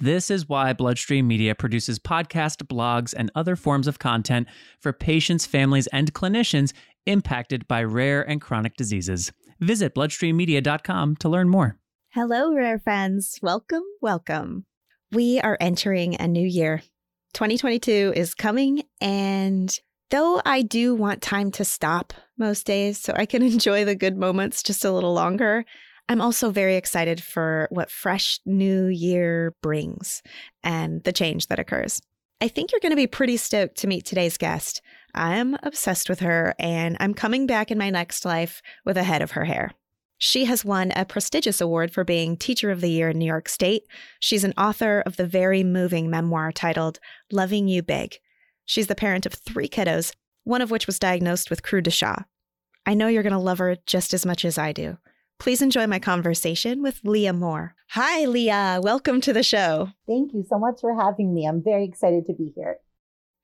This is why Bloodstream Media produces podcasts, blogs, and other forms of content for patients, families, and clinicians impacted by rare and chronic diseases. Visit bloodstreammedia.com to learn more. Hello, rare friends. Welcome, welcome. We are entering a new year. 2022 is coming, and though I do want time to stop most days so I can enjoy the good moments just a little longer, I'm also very excited for what fresh new year brings and the change that occurs. I think you're going to be pretty stoked to meet today's guest. I'm obsessed with her, and I'm coming back in my next life with a head of her hair. She has won a prestigious award for being Teacher of the Year in New York State. She's an author of the very moving memoir titled Loving You Big. She's the parent of three kiddos, one of which was diagnosed with Cri du. I know you're going to love her just as much as I do. Please enjoy my conversation with Leah Moore. Hi, Leah. Welcome to the show. Thank you so much for having me. I'm very excited to be here.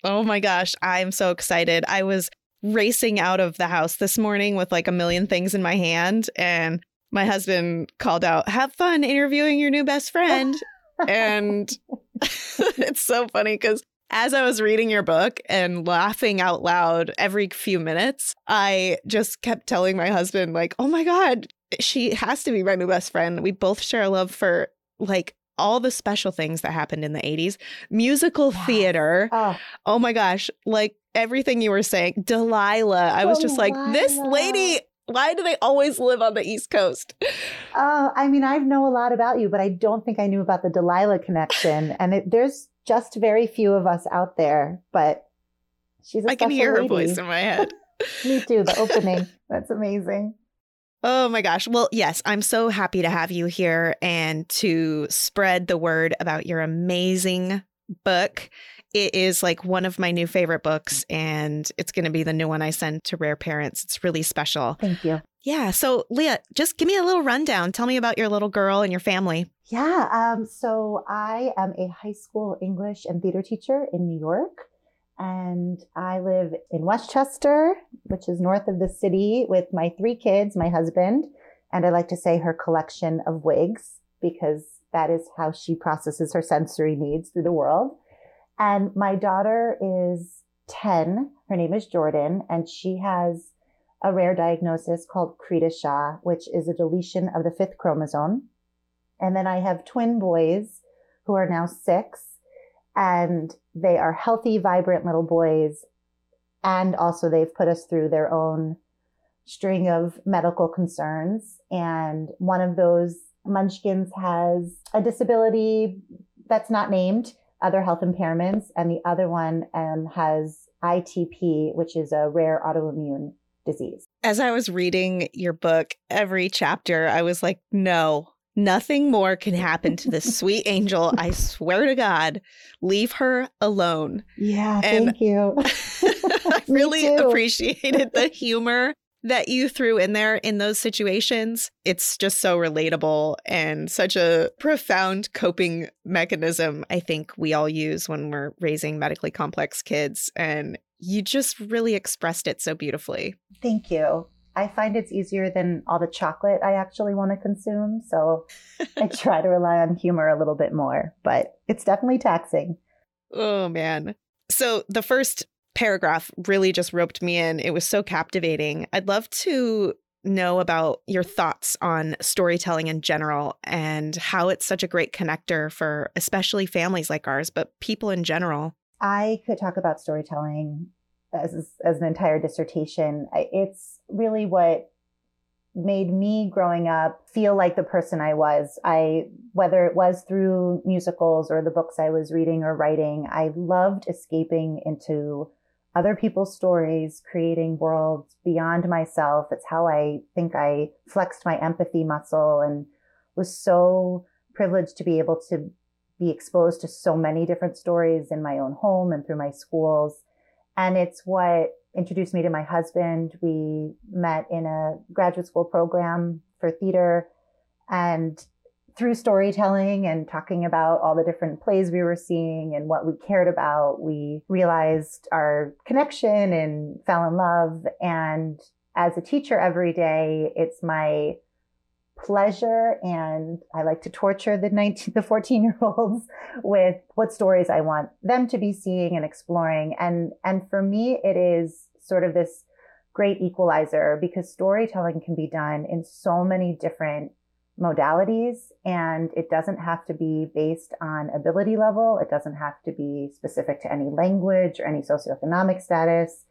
Oh my gosh, I'm so excited. I was racing out of the house this morning with like a million things in my hand, and my husband called out, Have fun interviewing your new best friend. and it's so funny because as I was reading your book and laughing out loud every few minutes, I just kept telling my husband, like, oh my God, she has to be my new best friend. We both share a love for like all the special things that happened in the 80s, musical yes. theater. Oh. oh. my gosh, like everything you were saying, Delilah. I was just like, this lady, why do they always live on the East Coast? Uh, I mean, I know a lot about you, but I don't think I knew about the Delilah connection. and it, there's just very few of us out there, but she's I can hear lady. her voice in my head. Me too, the opening. That's amazing. Oh my gosh. Well, yes, I'm so happy to have you here and to spread the word about your amazing book. It is like one of my new favorite books, and it's going to be the new one I send to rare parents. It's really special. Thank you. Yeah. So, Leah, just give me a little rundown. Tell me about your little girl and your family. Yeah. Um, so, I am a high school English and theater teacher in New York and I live in Westchester, which is north of the city, with my three kids, my husband, and I like to say her collection of wigs because that is how she processes her sensory needs through the world. And my daughter is 10. Her name is Jordan, and she has a rare diagnosis called Chat, which is a deletion of the fifth chromosome. And then I have twin boys who are now six and they are healthy, vibrant little boys. And also they've put us through their own string of medical concerns. And one of those munchkins has a disability that's not named, other health impairments. And the other one um, has ITP, which is a rare autoimmune disease. As I was reading your book, every chapter, I was like, no, Nothing more can happen to this sweet angel. I swear to God, leave her alone. Yeah, and thank you. I really appreciated the humor that you threw in there in those situations. It's just so relatable and such a profound coping mechanism I think we all use when we're raising medically complex kids. And you just really expressed it so beautifully. Thank you. I find it's easier than all the chocolate I actually want to consume. So I try to rely on humor a little bit more, but it's definitely taxing. Oh, man. So the first paragraph really just roped me in. It was so captivating. I'd love to know about your thoughts on storytelling in general and how it's such a great connector for especially families like ours, but people in general. I could talk about storytelling as, as an entire dissertation. It's really what made me growing up feel like the person I was. I, whether it was through musicals or the books I was reading or writing, I loved escaping into other people's stories, creating worlds beyond myself. It's how I think I flexed my empathy muscle and was so privileged to be able to be exposed to so many different stories in my own home and through my schools. And it's what introduced me to my husband. We met in a graduate school program for theater and through storytelling and talking about all the different plays we were seeing and what we cared about, we realized our connection and fell in love. And as a teacher every day, it's my pleasure and I like to torture the 19 the 14 year olds with what stories I want them to be seeing and exploring. And and for me it is sort of this great equalizer because storytelling can be done in so many different modalities and it doesn't have to be based on ability level. It doesn't have to be specific to any language or any socioeconomic status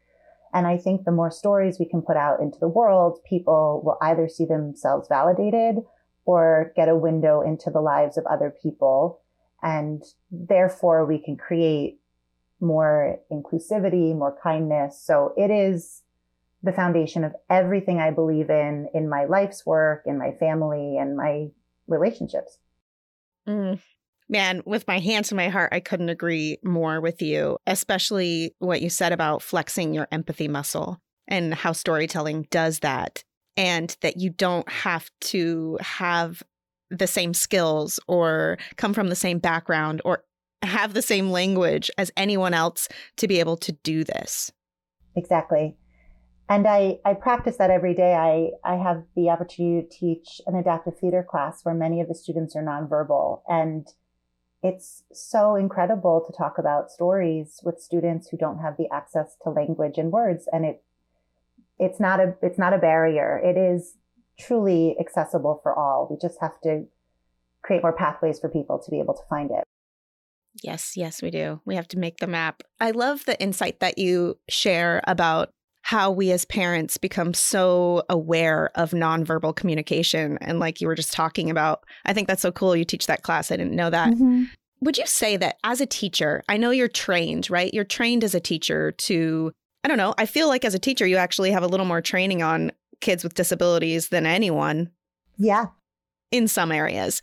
and I think the more stories we can put out into the world, people will either see themselves validated or get a window into the lives of other people. And therefore we can create more inclusivity, more kindness. So it is the foundation of everything I believe in, in my life's work, in my family and my relationships. Mm, Man, with my hands to my heart, I couldn't agree more with you, especially what you said about flexing your empathy muscle and how storytelling does that. And that you don't have to have the same skills or come from the same background or have the same language as anyone else to be able to do this. Exactly. And I, I practice that every day. I, I have the opportunity to teach an adaptive theater class where many of the students are nonverbal. And it's so incredible to talk about stories with students who don't have the access to language and words and it it's not a it's not a barrier. It is truly accessible for all. We just have to create more pathways for people to be able to find it. Yes yes we do. We have to make the map. I love the insight that you share about how we as parents become so aware of nonverbal communication. And like you were just talking about, I think that's so cool. You teach that class. I didn't know that. Mm-hmm. Would you say that as a teacher, I know you're trained, right? You're trained as a teacher to, I don't know, I feel like as a teacher, you actually have a little more training on kids with disabilities than anyone. Yeah. In some areas.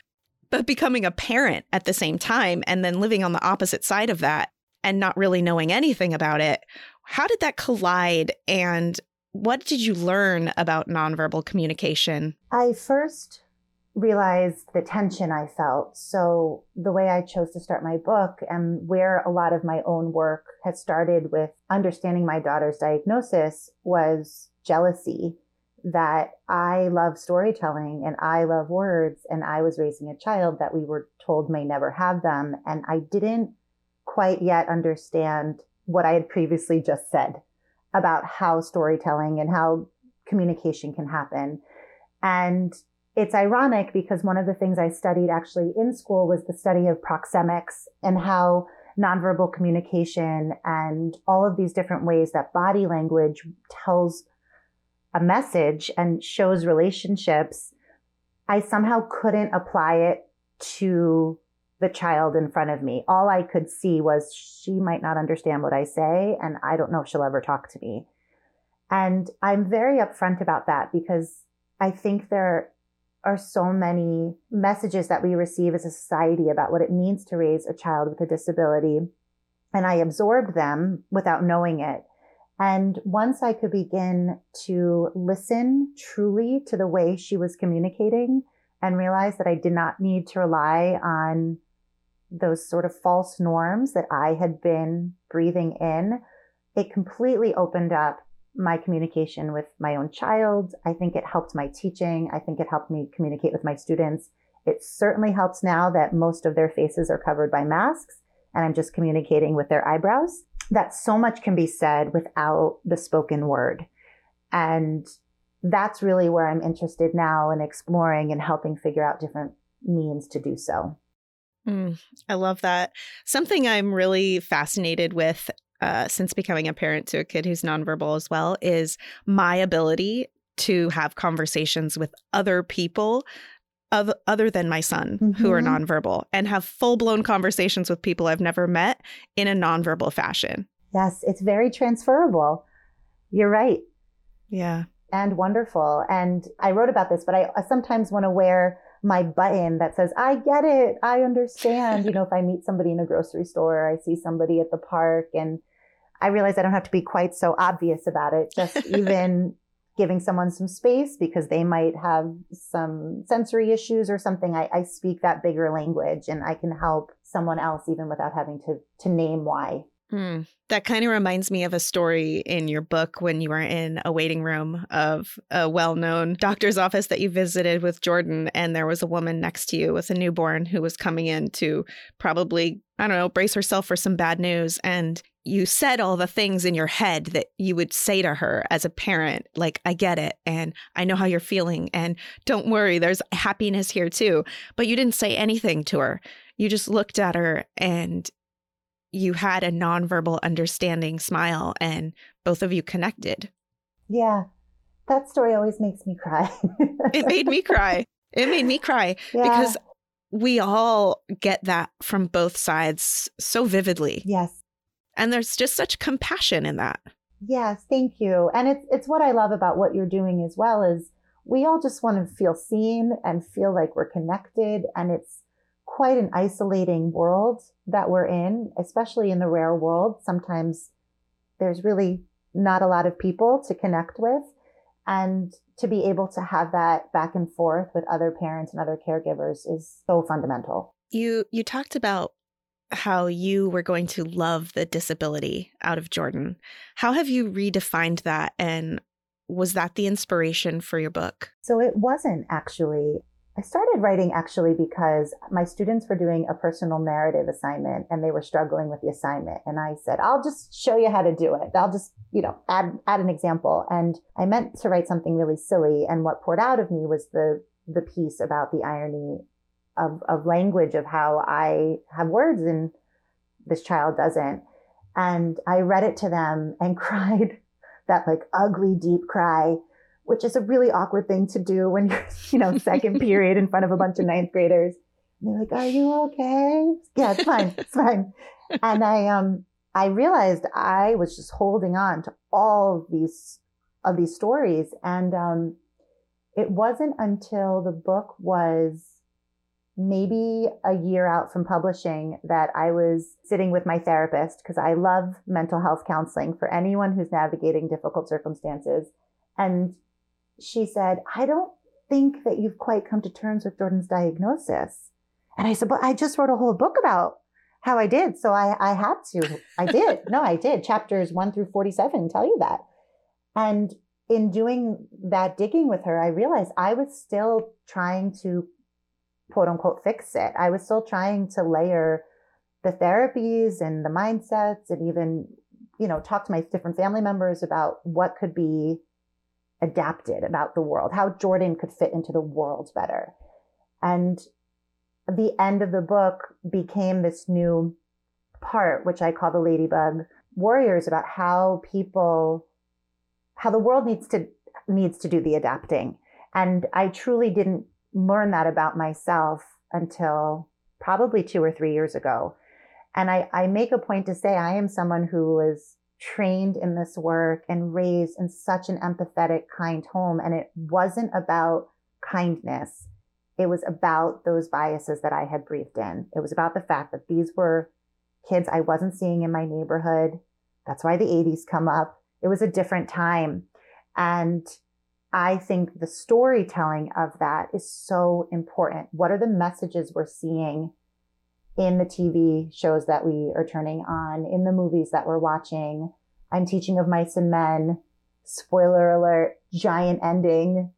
But becoming a parent at the same time and then living on the opposite side of that and not really knowing anything about it, how did that collide and what did you learn about nonverbal communication? I first realized the tension I felt. So, the way I chose to start my book and where a lot of my own work has started with understanding my daughter's diagnosis was jealousy that I love storytelling and I love words and I was raising a child that we were told may never have them. And I didn't quite yet understand what I had previously just said about how storytelling and how communication can happen. And it's ironic because one of the things I studied actually in school was the study of proxemics and how nonverbal communication and all of these different ways that body language tells a message and shows relationships. I somehow couldn't apply it to the child in front of me. All I could see was she might not understand what I say, and I don't know if she'll ever talk to me. And I'm very upfront about that because I think there are so many messages that we receive as a society about what it means to raise a child with a disability. And I absorbed them without knowing it. And once I could begin to listen truly to the way she was communicating and realize that I did not need to rely on those sort of false norms that I had been breathing in, it completely opened up my communication with my own child. I think it helped my teaching. I think it helped me communicate with my students. It certainly helps now that most of their faces are covered by masks and I'm just communicating with their eyebrows. That so much can be said without the spoken word. And that's really where I'm interested now in exploring and helping figure out different means to do so. Mm, I love that. Something I'm really fascinated with uh, since becoming a parent to a kid who's nonverbal as well is my ability to have conversations with other people of other than my son mm-hmm. who are mm-hmm. nonverbal and have full-blown conversations with people I've never met in a nonverbal fashion. Yes, it's very transferable. You're right. Yeah. And wonderful. And I wrote about this, but I, I sometimes want to wear my button that says, I get it. I understand. you know, if I meet somebody in a grocery store, I see somebody at the park and I realize I don't have to be quite so obvious about it. Just even giving someone some space because they might have some sensory issues or something. I, I speak that bigger language and I can help someone else even without having to to name why. Mm. That kind of reminds me of a story in your book when you were in a waiting room of a well known doctor's office that you visited with Jordan, and there was a woman next to you with a newborn who was coming in to probably, I don't know, brace herself for some bad news. And you said all the things in your head that you would say to her as a parent, like, I get it, and I know how you're feeling, and don't worry, there's happiness here too. But you didn't say anything to her. You just looked at her and you had a nonverbal understanding smile and both of you connected. Yeah. That story always makes me cry. it made me cry. It made me cry yeah. because we all get that from both sides so vividly. Yes. And there's just such compassion in that. Yes, thank you. And it's it's what I love about what you're doing as well is we all just want to feel seen and feel like we're connected and it's quite an isolating world that we're in, especially in the rare world. Sometimes there's really not a lot of people to connect with. And to be able to have that back and forth with other parents and other caregivers is so fundamental. You you talked about how you were going to love the disability out of Jordan. How have you redefined that and was that the inspiration for your book? So it wasn't actually. I started writing actually because my students were doing a personal narrative assignment and they were struggling with the assignment. And I said, I'll just show you how to do it. I'll just, you know, add, add an example. And I meant to write something really silly. And what poured out of me was the, the piece about the irony of, of language of how I have words and this child doesn't. And I read it to them and cried that like ugly, deep cry which is a really awkward thing to do when you're, you know, second period in front of a bunch of ninth graders. And they're like, "Are you okay?" Yeah, it's fine, it's fine. And I um I realized I was just holding on to all of these of these stories, and um, it wasn't until the book was maybe a year out from publishing that I was sitting with my therapist because I love mental health counseling for anyone who's navigating difficult circumstances. And she said, I don't think that you've quite come to terms with Jordan's diagnosis. And I said, but I just wrote a whole book about how I did. So I, I had to. I did. no, I did. Chapters one through 47 tell you that. And in doing that digging with her, I realized I was still trying to quote unquote fix it. I was still trying to layer the therapies and the mindsets and even, you know, talk to my different family members about what could be adapted about the world, how Jordan could fit into the world better. And the end of the book became this new part, which I call the Ladybug Warriors, about how people, how the world needs to needs to do the adapting. And I truly didn't learn that about myself until probably two or three years ago. And I, I make a point to say I am someone who was trained in this work and raised in such an empathetic, kind home. And it wasn't about kindness. It was about those biases that I had breathed in. It was about the fact that these were kids I wasn't seeing in my neighborhood. That's why the 80s come up. It was a different time. And I think the storytelling of that is so important. What are the messages we're seeing in the TV shows that we are turning on, in the movies that we're watching. I'm teaching of mice and men. Spoiler alert, giant ending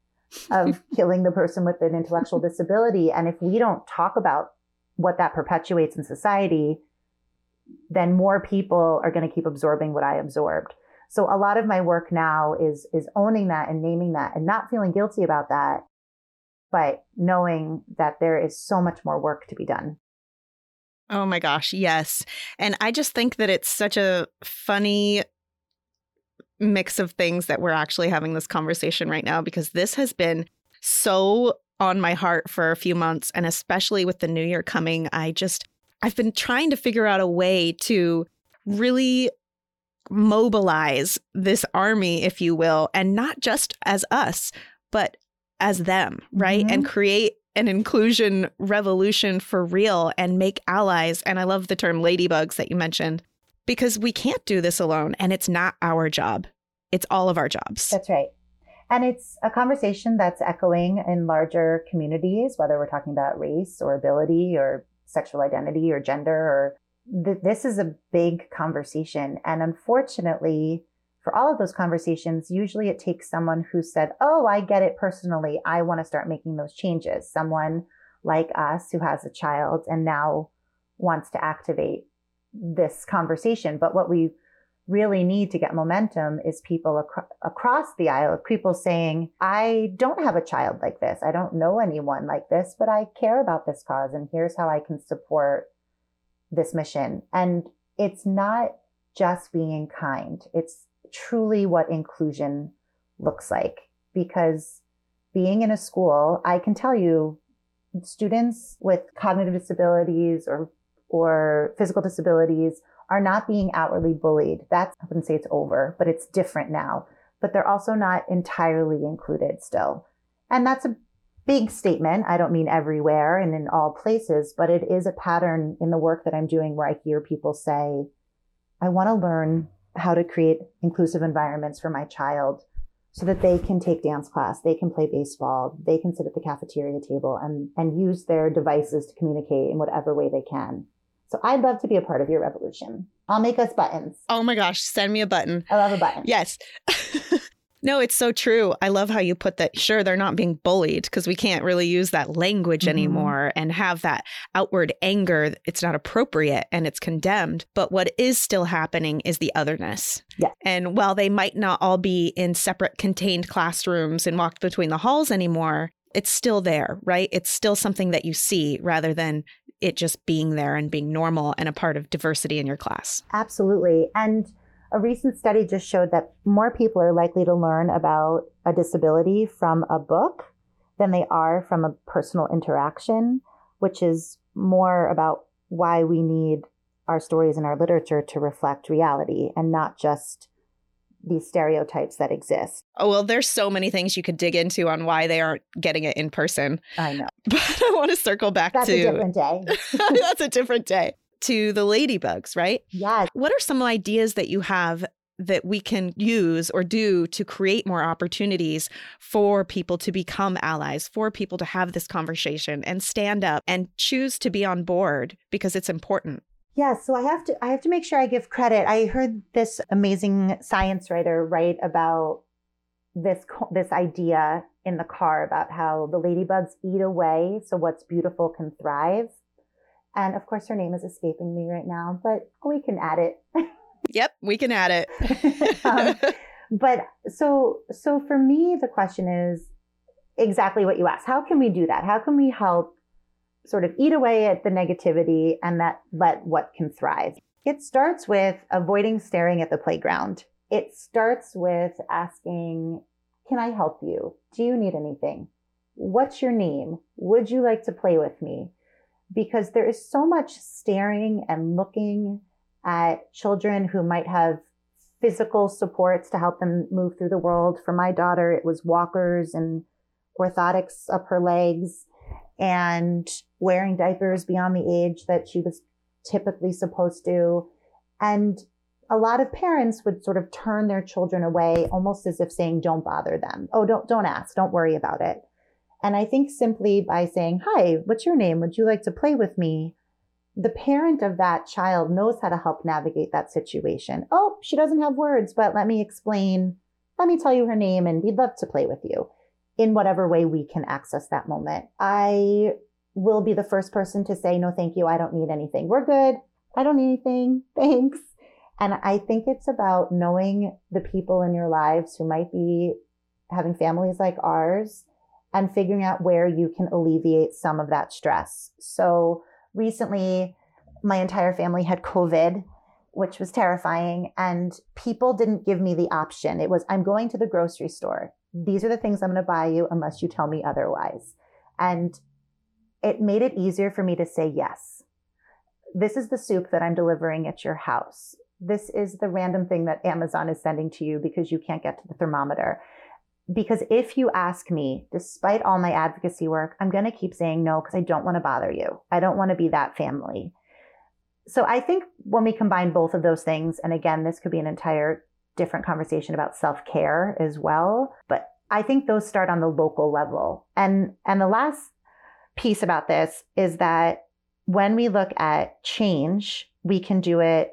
of killing the person with an intellectual disability. And if we don't talk about what that perpetuates in society, then more people are going to keep absorbing what I absorbed. So a lot of my work now is, is owning that and naming that and not feeling guilty about that, but knowing that there is so much more work to be done. Oh my gosh, yes. And I just think that it's such a funny mix of things that we're actually having this conversation right now because this has been so on my heart for a few months and especially with the new year coming, I just I've been trying to figure out a way to really mobilize this army if you will and not just as us but as them, right? Mm-hmm. And create an inclusion revolution for real and make allies. And I love the term ladybugs that you mentioned because we can't do this alone and it's not our job. It's all of our jobs. That's right. And it's a conversation that's echoing in larger communities, whether we're talking about race or ability or sexual identity or gender or th- this is a big conversation. And unfortunately, for all of those conversations, usually it takes someone who said, Oh, I get it personally. I want to start making those changes. Someone like us who has a child and now wants to activate this conversation. But what we really need to get momentum is people ac- across the aisle of people saying, I don't have a child like this. I don't know anyone like this, but I care about this cause. And here's how I can support this mission. And it's not just being kind. It's truly what inclusion looks like. Because being in a school, I can tell you students with cognitive disabilities or, or physical disabilities are not being outwardly bullied. That's, I wouldn't say it's over, but it's different now. But they're also not entirely included still. And that's a big statement. I don't mean everywhere and in all places, but it is a pattern in the work that I'm doing where I hear people say, I want to learn how to create inclusive environments for my child so that they can take dance class, they can play baseball, they can sit at the cafeteria table and, and use their devices to communicate in whatever way they can. So I'd love to be a part of your revolution. I'll make us buttons. Oh my gosh, send me a button. I love a button. Yes. No, it's so true. I love how you put that. Sure, they're not being bullied because we can't really use that language mm-hmm. anymore and have that outward anger. It's not appropriate and it's condemned. But what is still happening is the otherness. Yeah. And while they might not all be in separate contained classrooms and walked between the halls anymore, it's still there, right? It's still something that you see rather than it just being there and being normal and a part of diversity in your class. Absolutely. And a recent study just showed that more people are likely to learn about a disability from a book than they are from a personal interaction, which is more about why we need our stories and our literature to reflect reality and not just these stereotypes that exist. Oh, well, there's so many things you could dig into on why they aren't getting it in person. I know. But I want to circle back That's to That's a different day. That's a different day to the ladybugs, right? Yes. What are some ideas that you have that we can use or do to create more opportunities for people to become allies, for people to have this conversation and stand up and choose to be on board because it's important? Yeah, so I have to I have to make sure I give credit. I heard this amazing science writer write about this this idea in the car about how the ladybugs eat away so what's beautiful can thrive and of course, her name is escaping me right now, but we can add it. yep, we can add it. um, but so, so for me, the question is exactly what you asked. How can we do that? How can we help sort of eat away at the negativity and that let what can thrive? It starts with avoiding staring at the playground. It starts with asking, can I help you? Do you need anything? What's your name? Would you like to play with me? Because there is so much staring and looking at children who might have physical supports to help them move through the world. For my daughter, it was walkers and orthotics up her legs and wearing diapers beyond the age that she was typically supposed to. And a lot of parents would sort of turn their children away almost as if saying, don't bother them. Oh, don't, don't ask. Don't worry about it. And I think simply by saying, Hi, what's your name? Would you like to play with me? The parent of that child knows how to help navigate that situation. Oh, she doesn't have words, but let me explain. Let me tell you her name and we'd love to play with you in whatever way we can access that moment. I will be the first person to say, no, thank you. I don't need anything. We're good. I don't need anything. Thanks. And I think it's about knowing the people in your lives who might be having families like ours and figuring out where you can alleviate some of that stress. So recently, my entire family had COVID, which was terrifying. And people didn't give me the option. It was, I'm going to the grocery store. These are the things I'm going to buy you unless you tell me otherwise. And it made it easier for me to say yes. This is the soup that I'm delivering at your house. This is the random thing that Amazon is sending to you because you can't get to the thermometer. Because if you ask me, despite all my advocacy work, I'm going to keep saying no because I don't want to bother you. I don't want to be that family. So I think when we combine both of those things, and again, this could be an entire different conversation about self care as well, but I think those start on the local level. And, and the last piece about this is that when we look at change, we can do it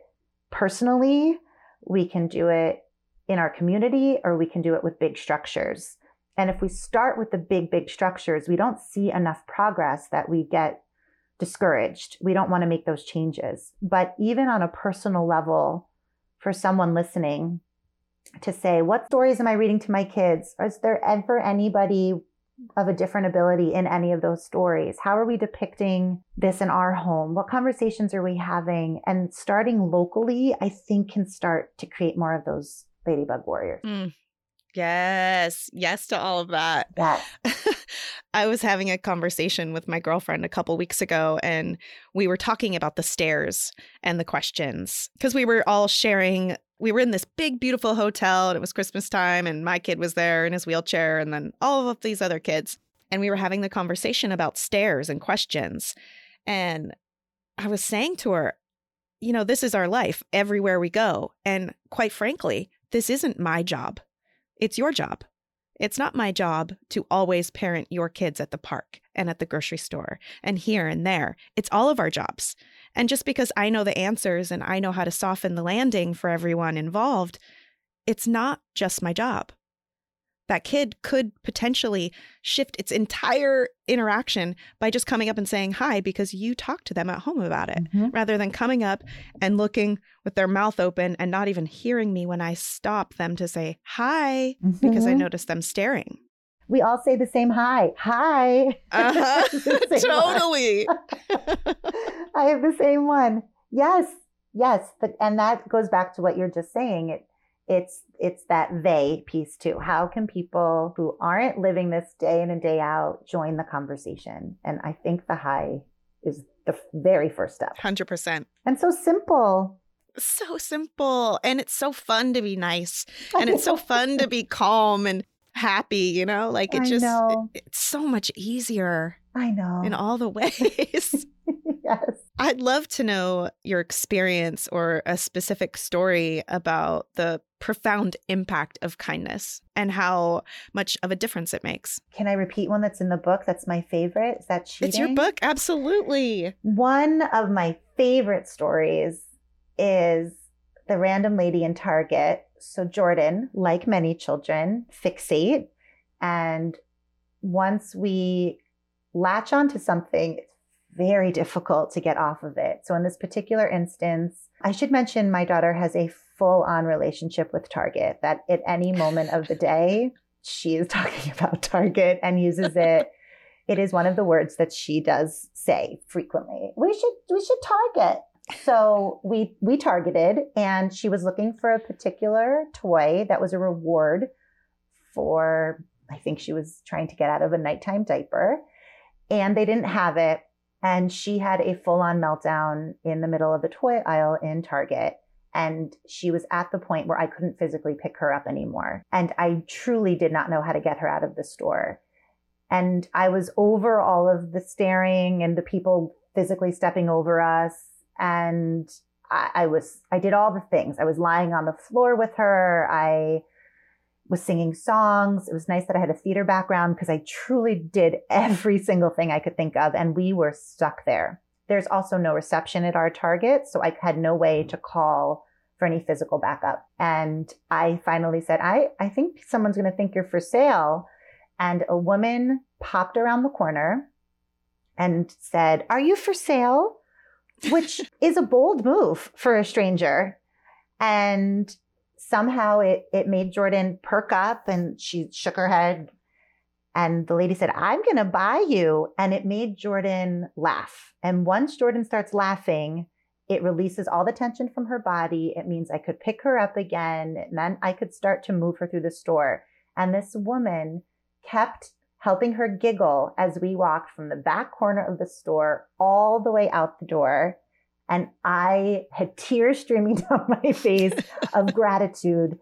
personally, we can do it in our community, or we can do it with big structures. And if we start with the big, big structures, we don't see enough progress that we get discouraged. We don't want to make those changes. But even on a personal level, for someone listening to say, what stories am I reading to my kids? Is there ever anybody of a different ability in any of those stories? How are we depicting this in our home? What conversations are we having? And starting locally, I think can start to create more of those ladybug warriors. Mm. Yes, yes to all of that. Yeah. I was having a conversation with my girlfriend a couple weeks ago, and we were talking about the stairs and the questions because we were all sharing. We were in this big, beautiful hotel, and it was Christmas time, and my kid was there in his wheelchair, and then all of these other kids. And we were having the conversation about stairs and questions. And I was saying to her, you know, this is our life everywhere we go. And quite frankly, this isn't my job. It's your job. It's not my job to always parent your kids at the park and at the grocery store and here and there. It's all of our jobs. And just because I know the answers and I know how to soften the landing for everyone involved, it's not just my job that kid could potentially shift its entire interaction by just coming up and saying hi because you talked to them at home about it mm-hmm. rather than coming up and looking with their mouth open and not even hearing me when I stop them to say hi mm-hmm. because I mm-hmm. noticed them staring. We all say the same hi. Hi. Uh-huh. totally. I have the same one. Yes. Yes. And that goes back to what you're just saying. It it's it's that they piece too. How can people who aren't living this day in and day out join the conversation? And I think the hi is the very first step. 100%. And so simple. So simple. And it's so fun to be nice. And it's so fun to be calm and happy, you know? Like it just it, it's so much easier. I know. In all the ways. yes. I'd love to know your experience or a specific story about the profound impact of kindness and how much of a difference it makes. Can I repeat one that's in the book that's my favorite? Is that cheating? It's your book, absolutely. One of my favorite stories is the random lady in Target. So Jordan, like many children, fixate and once we latch onto something, it's very difficult to get off of it. So in this particular instance, I should mention my daughter has a full on relationship with Target that at any moment of the day, she is talking about Target and uses it. it is one of the words that she does say frequently. We should we should target. So we we targeted and she was looking for a particular toy that was a reward for I think she was trying to get out of a nighttime diaper and they didn't have it and she had a full on meltdown in the middle of the toy aisle in Target. And she was at the point where I couldn't physically pick her up anymore. And I truly did not know how to get her out of the store. And I was over all of the staring and the people physically stepping over us. And I, I was, I did all the things. I was lying on the floor with her. I, was singing songs. It was nice that I had a theater background because I truly did every single thing I could think of. And we were stuck there. There's also no reception at our target. So I had no way mm. to call for any physical backup. And I finally said, I, I think someone's going to think you're for sale. And a woman popped around the corner and said, Are you for sale? Which is a bold move for a stranger. And somehow it, it made Jordan perk up and she shook her head. And the lady said, I'm going to buy you. And it made Jordan laugh. And once Jordan starts laughing, it releases all the tension from her body. It means I could pick her up again. It meant I could start to move her through the store. And this woman kept helping her giggle as we walked from the back corner of the store all the way out the door. And I had tears streaming down my face of gratitude.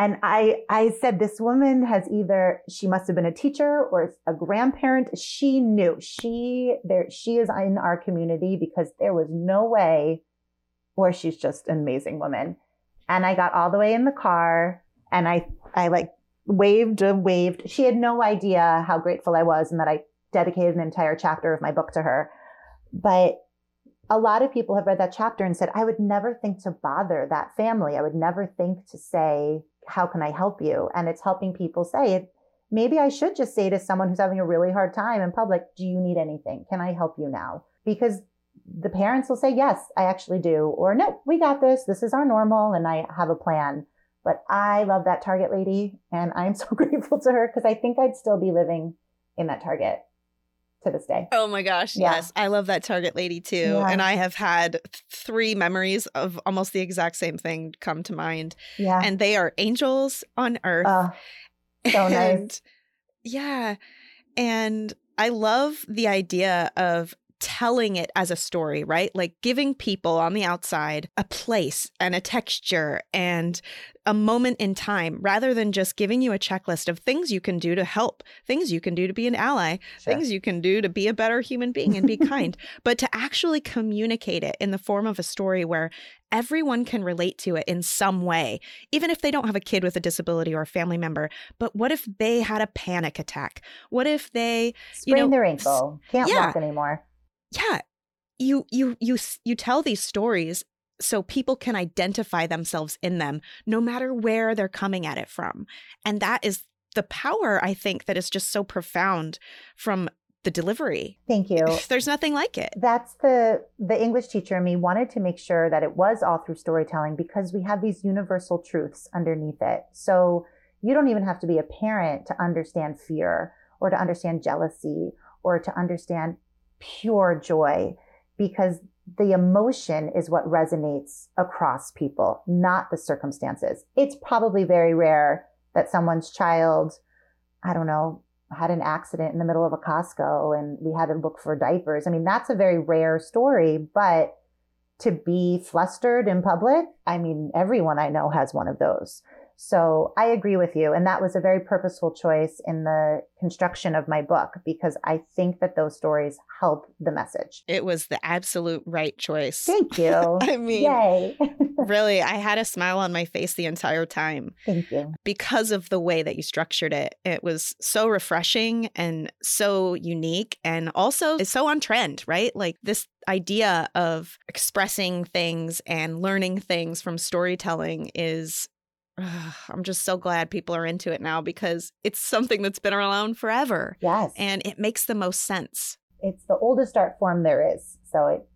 And I, I said, this woman has either, she must have been a teacher or a grandparent. She knew she there, she is in our community because there was no way, or she's just an amazing woman. And I got all the way in the car and I, I like waved and waved. She had no idea how grateful I was and that I dedicated an entire chapter of my book to her. But a lot of people have read that chapter and said, I would never think to bother that family. I would never think to say, How can I help you? And it's helping people say, Maybe I should just say to someone who's having a really hard time in public, Do you need anything? Can I help you now? Because the parents will say, Yes, I actually do. Or, No, we got this. This is our normal. And I have a plan. But I love that Target lady. And I'm so grateful to her because I think I'd still be living in that Target to this day. Oh my gosh, yeah. yes. I love that Target lady too. Yeah. And I have had three memories of almost the exact same thing come to mind. Yeah. And they are angels on earth. Oh, so and, nice. Yeah. And I love the idea of telling it as a story, right? Like giving people on the outside a place and a texture and a moment in time rather than just giving you a checklist of things you can do to help, things you can do to be an ally, sure. things you can do to be a better human being and be kind, but to actually communicate it in the form of a story where everyone can relate to it in some way, even if they don't have a kid with a disability or a family member. But what if they had a panic attack? What if they, Sprained you know, their ankle, can't yeah, walk anymore? Yeah you you you you tell these stories so people can identify themselves in them no matter where they're coming at it from and that is the power i think that is just so profound from the delivery. Thank you. There's nothing like it. That's the the english teacher in me wanted to make sure that it was all through storytelling because we have these universal truths underneath it. So you don't even have to be a parent to understand fear or to understand jealousy or to understand pure joy because the emotion is what resonates across people, not the circumstances. It's probably very rare that someone's child, I don't know, had an accident in the middle of a Costco and we had to look for diapers. I mean, that's a very rare story, but to be flustered in public, I mean, everyone I know has one of those. So I agree with you. And that was a very purposeful choice in the construction of my book because I think that those stories help the message. It was the absolute right choice. Thank you. I mean, really, I had a smile on my face the entire time. Thank you. Because of the way that you structured it. It was so refreshing and so unique and also it's so on trend, right? Like this idea of expressing things and learning things from storytelling is I'm just so glad people are into it now because it's something that's been around forever. Yes. And it makes the most sense. It's the oldest art form there is. So it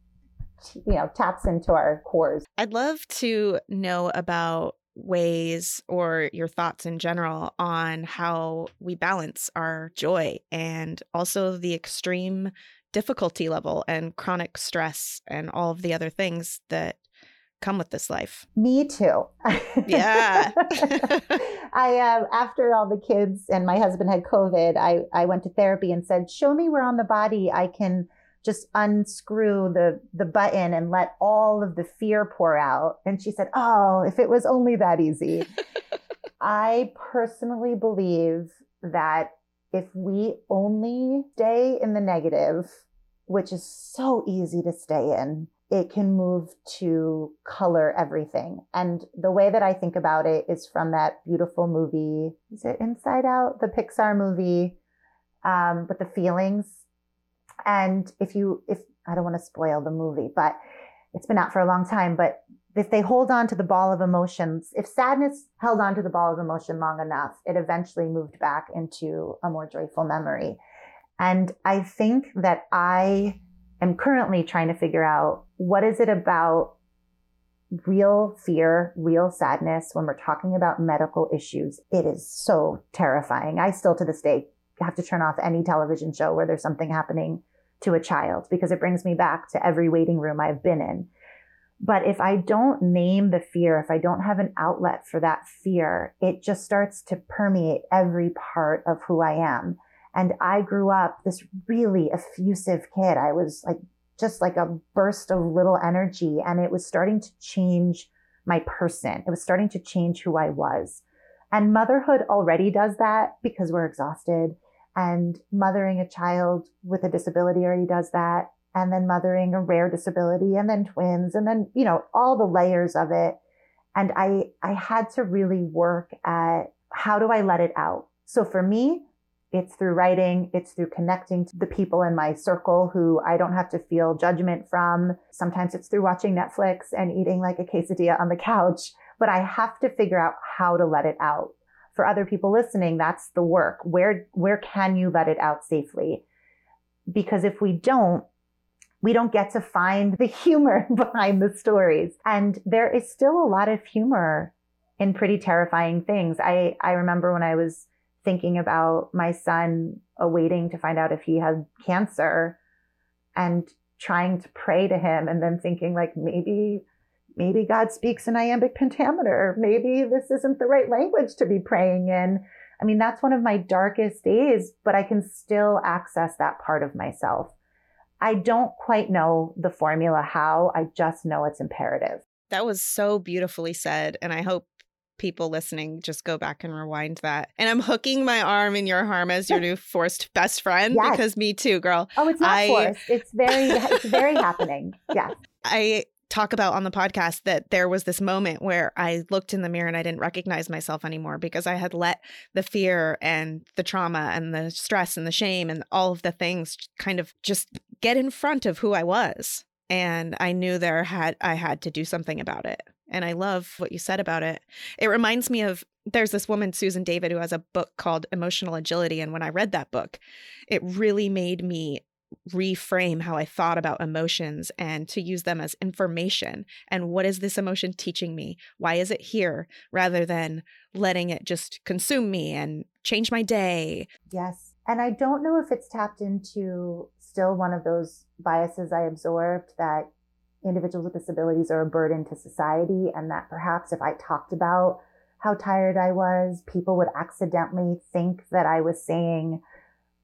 you know taps into our cores. I'd love to know about ways or your thoughts in general on how we balance our joy and also the extreme difficulty level and chronic stress and all of the other things that come with this life. Me too. Yeah. I uh, after all the kids and my husband had COVID, I I went to therapy and said, "Show me where on the body I can just unscrew the the button and let all of the fear pour out." And she said, "Oh, if it was only that easy." I personally believe that if we only stay in the negative, which is so easy to stay in, it can move to color everything. And the way that I think about it is from that beautiful movie. Is it Inside Out? The Pixar movie, um, with the feelings. And if you, if I don't want to spoil the movie, but it's been out for a long time, but if they hold on to the ball of emotions, if sadness held on to the ball of emotion long enough, it eventually moved back into a more joyful memory. And I think that I am currently trying to figure out what is it about real fear, real sadness when we're talking about medical issues. It is so terrifying. I still to this day have to turn off any television show where there's something happening to a child because it brings me back to every waiting room I've been in. But if I don't name the fear, if I don't have an outlet for that fear, it just starts to permeate every part of who I am. And I grew up this really effusive kid. I was like just like a burst of little energy and it was starting to change my person. It was starting to change who I was. And motherhood already does that because we're exhausted. And mothering a child with a disability already does that and then mothering a rare disability and then twins and then, you know, all the layers of it. And I, I had to really work at how do I let it out? So for me, it's through writing. It's through connecting to the people in my circle who I don't have to feel judgment from. Sometimes it's through watching Netflix and eating like a quesadilla on the couch, but I have to figure out how to let it out. For other people listening, that's the work. Where, where can you let it out safely? Because if we don't, we don't get to find the humor behind the stories. And there is still a lot of humor in pretty terrifying things. I, I remember when I was thinking about my son awaiting to find out if he had cancer and trying to pray to him and then thinking like maybe maybe God speaks in iambic pentameter. Maybe this isn't the right language to be praying in. I mean, that's one of my darkest days, but I can still access that part of myself. I don't quite know the formula how, I just know it's imperative. That was so beautifully said. And I hope people listening just go back and rewind that. And I'm hooking my arm in your arm as your new forced best friend yes. because me too, girl. Oh, it's not I, forced. It's very, it's very happening. Yeah. I talk about on the podcast that there was this moment where I looked in the mirror and I didn't recognize myself anymore because I had let the fear and the trauma and the stress and the shame and all of the things kind of just get in front of who I was. And I knew there had I had to do something about it. And I love what you said about it. It reminds me of there's this woman, Susan David, who has a book called Emotional Agility. And when I read that book, it really made me reframe how I thought about emotions and to use them as information. And what is this emotion teaching me? Why is it here? Rather than letting it just consume me and change my day. Yes. And I don't know if it's tapped into still one of those biases I absorbed that individuals with disabilities are a burden to society and that perhaps if I talked about how tired I was, people would accidentally think that I was saying,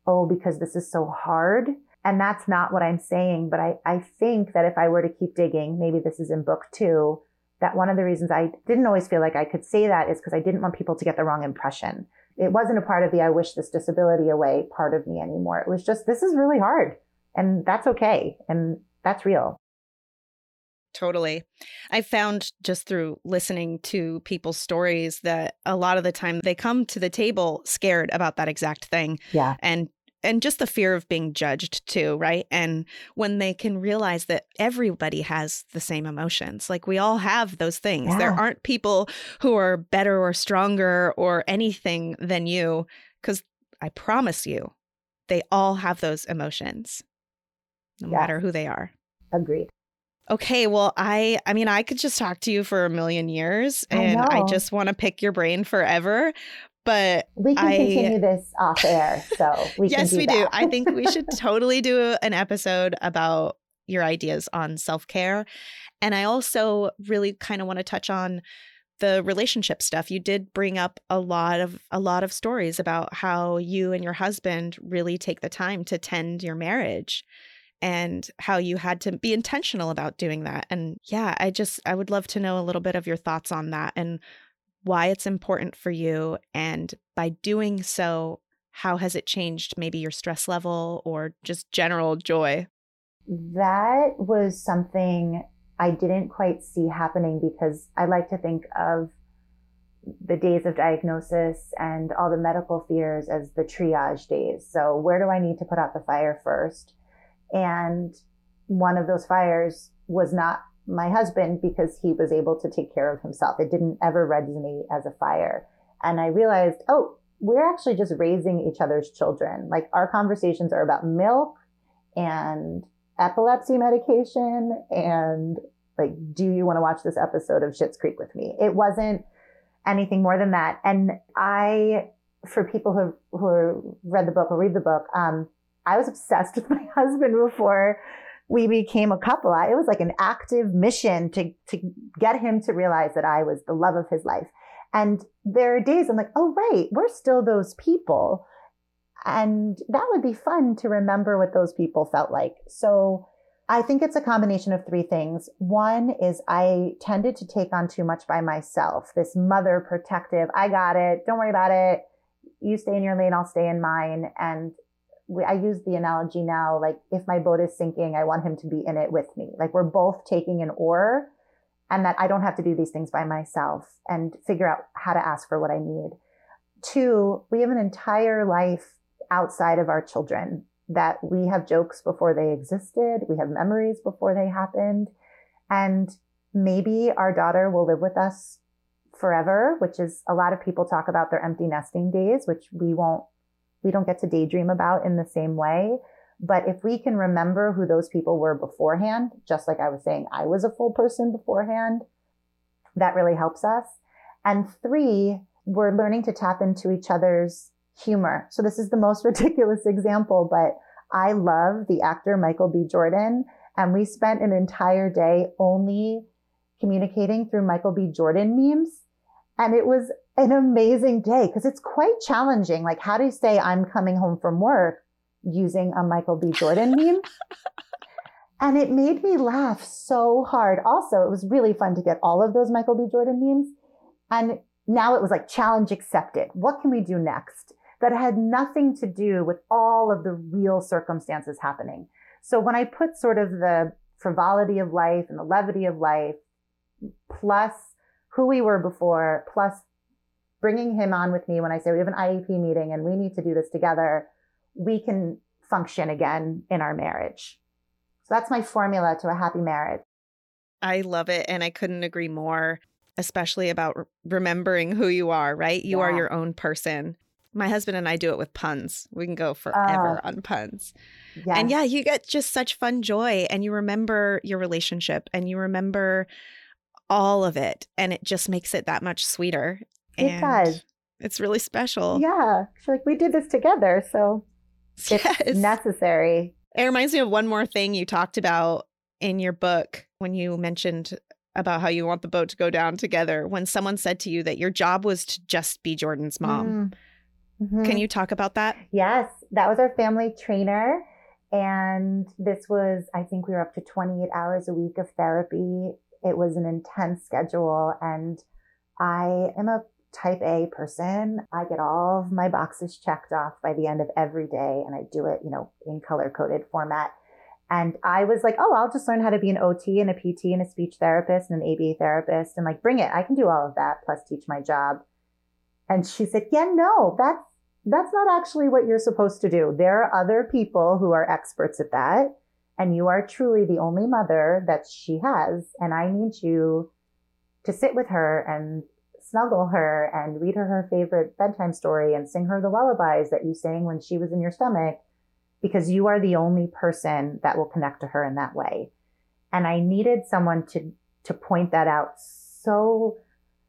oh, because this is so hard and that's not what I'm saying. But I, I think that if I were to keep digging, maybe this is in book two, that one of the reasons I didn't always feel like I could say that is because I didn't want people to get the wrong impression. It wasn't a part of the I wish this disability away part of me anymore. It was just, this is really hard and that's okay. And that's real. Totally. I found just through listening to people's stories that a lot of the time they come to the table scared about that exact thing. Yeah. And and just the fear of being judged too, right? And when they can realize that everybody has the same emotions, like we all have those things. Yeah. There aren't people who are better or stronger or anything than you, because I promise you, they all have those emotions, no yeah. matter who they are. Agreed. Okay, well, I I mean, I could just talk to you for a million years and I, I just want to pick your brain forever but we can I, continue this off air. So we yes, do we that. do. I think we should totally do an episode about your ideas on self care, and I also really kind of want to touch on the relationship stuff you did bring up a lot of a lot of stories about how you and your husband really take the time to tend your marriage and how you had to be intentional about doing that and yeah i just i would love to know a little bit of your thoughts on that and why it's important for you. And by doing so, how has it changed maybe your stress level or just general joy? That was something I didn't quite see happening because I like to think of the days of diagnosis and all the medical fears as the triage days. So, where do I need to put out the fire first? And one of those fires was not my husband because he was able to take care of himself. It didn't ever resonate as a fire. And I realized, oh, we're actually just raising each other's children. Like our conversations are about milk and epilepsy medication and like, do you want to watch this episode of Schitt's Creek with me? It wasn't anything more than that. And I, for people who who read the book or read the book, um, I was obsessed with my husband before we became a couple. It was like an active mission to, to get him to realize that I was the love of his life. And there are days I'm like, oh, right, we're still those people. And that would be fun to remember what those people felt like. So I think it's a combination of three things. One is I tended to take on too much by myself, this mother protective, I got it, don't worry about it. You stay in your lane, I'll stay in mine. And we, I use the analogy now, like if my boat is sinking, I want him to be in it with me. Like we're both taking an oar and that I don't have to do these things by myself and figure out how to ask for what I need. Two, we have an entire life outside of our children that we have jokes before they existed. We have memories before they happened. And maybe our daughter will live with us forever, which is a lot of people talk about their empty nesting days, which we won't, we don't get to daydream about in the same way. But if we can remember who those people were beforehand, just like I was saying, I was a full person beforehand, that really helps us. And three, we're learning to tap into each other's humor. So this is the most ridiculous example, but I love the actor Michael B. Jordan. And we spent an entire day only communicating through Michael B. Jordan memes. And it was an amazing day because it's quite challenging. Like, how do you say I'm coming home from work using a Michael B. Jordan meme? and it made me laugh so hard. Also, it was really fun to get all of those Michael B. Jordan memes. And now it was like challenge accepted. What can we do next? that had nothing to do with all of the real circumstances happening. So when I put sort of the frivolity of life and the levity of life, plus who we were before, plus bringing him on with me when I say we have an IEP meeting and we need to do this together, we can function again in our marriage. So that's my formula to a happy marriage. I love it. And I couldn't agree more, especially about remembering who you are, right? You yeah. are your own person. My husband and I do it with puns. We can go forever uh, on puns. Yes. And yeah, you get just such fun joy and you remember your relationship and you remember all of it and it just makes it that much sweeter. It does. It's really special. Yeah. like we did this together, so it's yes. necessary. It reminds me of one more thing you talked about in your book when you mentioned about how you want the boat to go down together when someone said to you that your job was to just be Jordan's mom. Mm. Mm-hmm. Can you talk about that? Yes, that was our family trainer. And this was, I think we were up to 28 hours a week of therapy. It was an intense schedule. And I am a type A person. I get all of my boxes checked off by the end of every day. And I do it, you know, in color coded format. And I was like, oh, I'll just learn how to be an OT and a PT and a speech therapist and an ABA therapist and like bring it. I can do all of that plus teach my job. And she said, yeah, no, that's that's not actually what you're supposed to do. There are other people who are experts at that. And you are truly the only mother that she has. And I need you to sit with her and snuggle her and read her her favorite bedtime story and sing her the lullabies that you sang when she was in your stomach because you are the only person that will connect to her in that way. And I needed someone to, to point that out so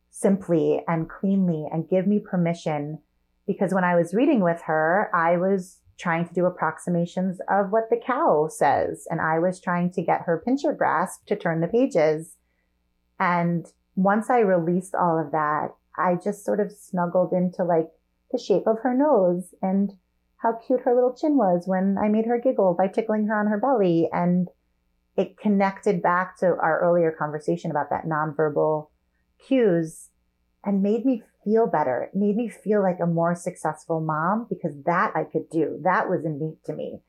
simply and cleanly and give me permission because when I was reading with her, I was trying to do approximations of what the cow says. And I was trying to get her pincher grasp to turn the pages. And once I released all of that, I just sort of snuggled into like the shape of her nose and how cute her little chin was when I made her giggle by tickling her on her belly. And it connected back to our earlier conversation about that nonverbal cues and made me feel better. It made me feel like a more successful mom because that I could do. That was innate to me.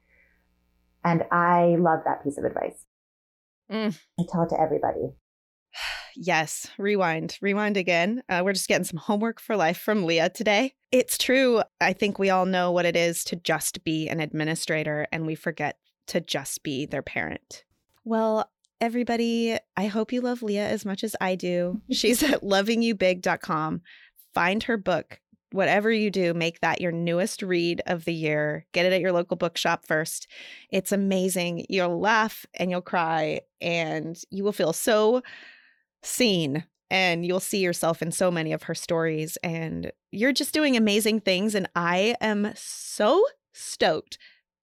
And I love that piece of advice. Mm. I tell it to everybody. Yes, rewind, rewind again. Uh, we're just getting some homework for life from Leah today. It's true. I think we all know what it is to just be an administrator and we forget to just be their parent. Well, everybody, I hope you love Leah as much as I do. She's at lovingyoubig.com find her book. Whatever you do, make that your newest read of the year. Get it at your local bookshop first. It's amazing. You'll laugh and you'll cry, and you will feel so seen and you'll see yourself in so many of her stories and you're just doing amazing things and I am so stoked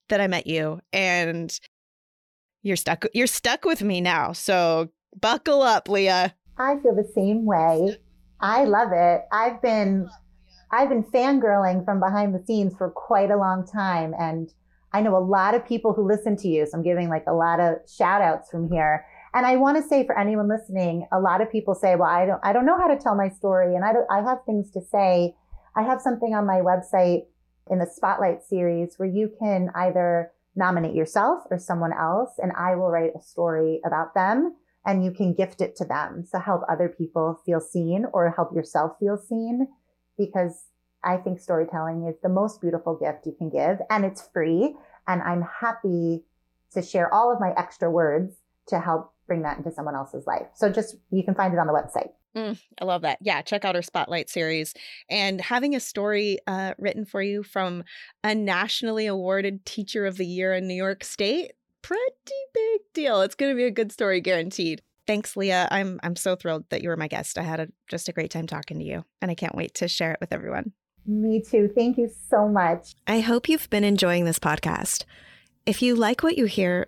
that I met you and You're stuck. You're stuck with me now. So buckle up, Leah. I feel the same way. I love it. I've been I've been fangirling from behind the scenes for quite a long time and I know a lot of people who listen to you. So I'm giving like a lot of shout outs from here. And I want to say for anyone listening, a lot of people say, well, I don't, I don't know how to tell my story and I don't, I have things to say. I have something on my website in the spotlight series where you can either nominate yourself or someone else and I will write a story about them and you can gift it to them. So help other people feel seen or help yourself feel seen because I think storytelling is the most beautiful gift you can give and it's free. And I'm happy to share all of my extra words to help bring that into someone else's life. So just, you can find it on the website. Mm, I love that. Yeah, check out our Spotlight series. And having a story uh, written for you from a nationally awarded Teacher of the Year in New York State, pretty big deal. It's going to be a good story, guaranteed. Thanks, Leah. I'm I'm so thrilled that you were my guest. I had a, just a great time talking to you, and I can't wait to share it with everyone. Me too. Thank you so much. I hope you've been enjoying this podcast. If you like what you hear,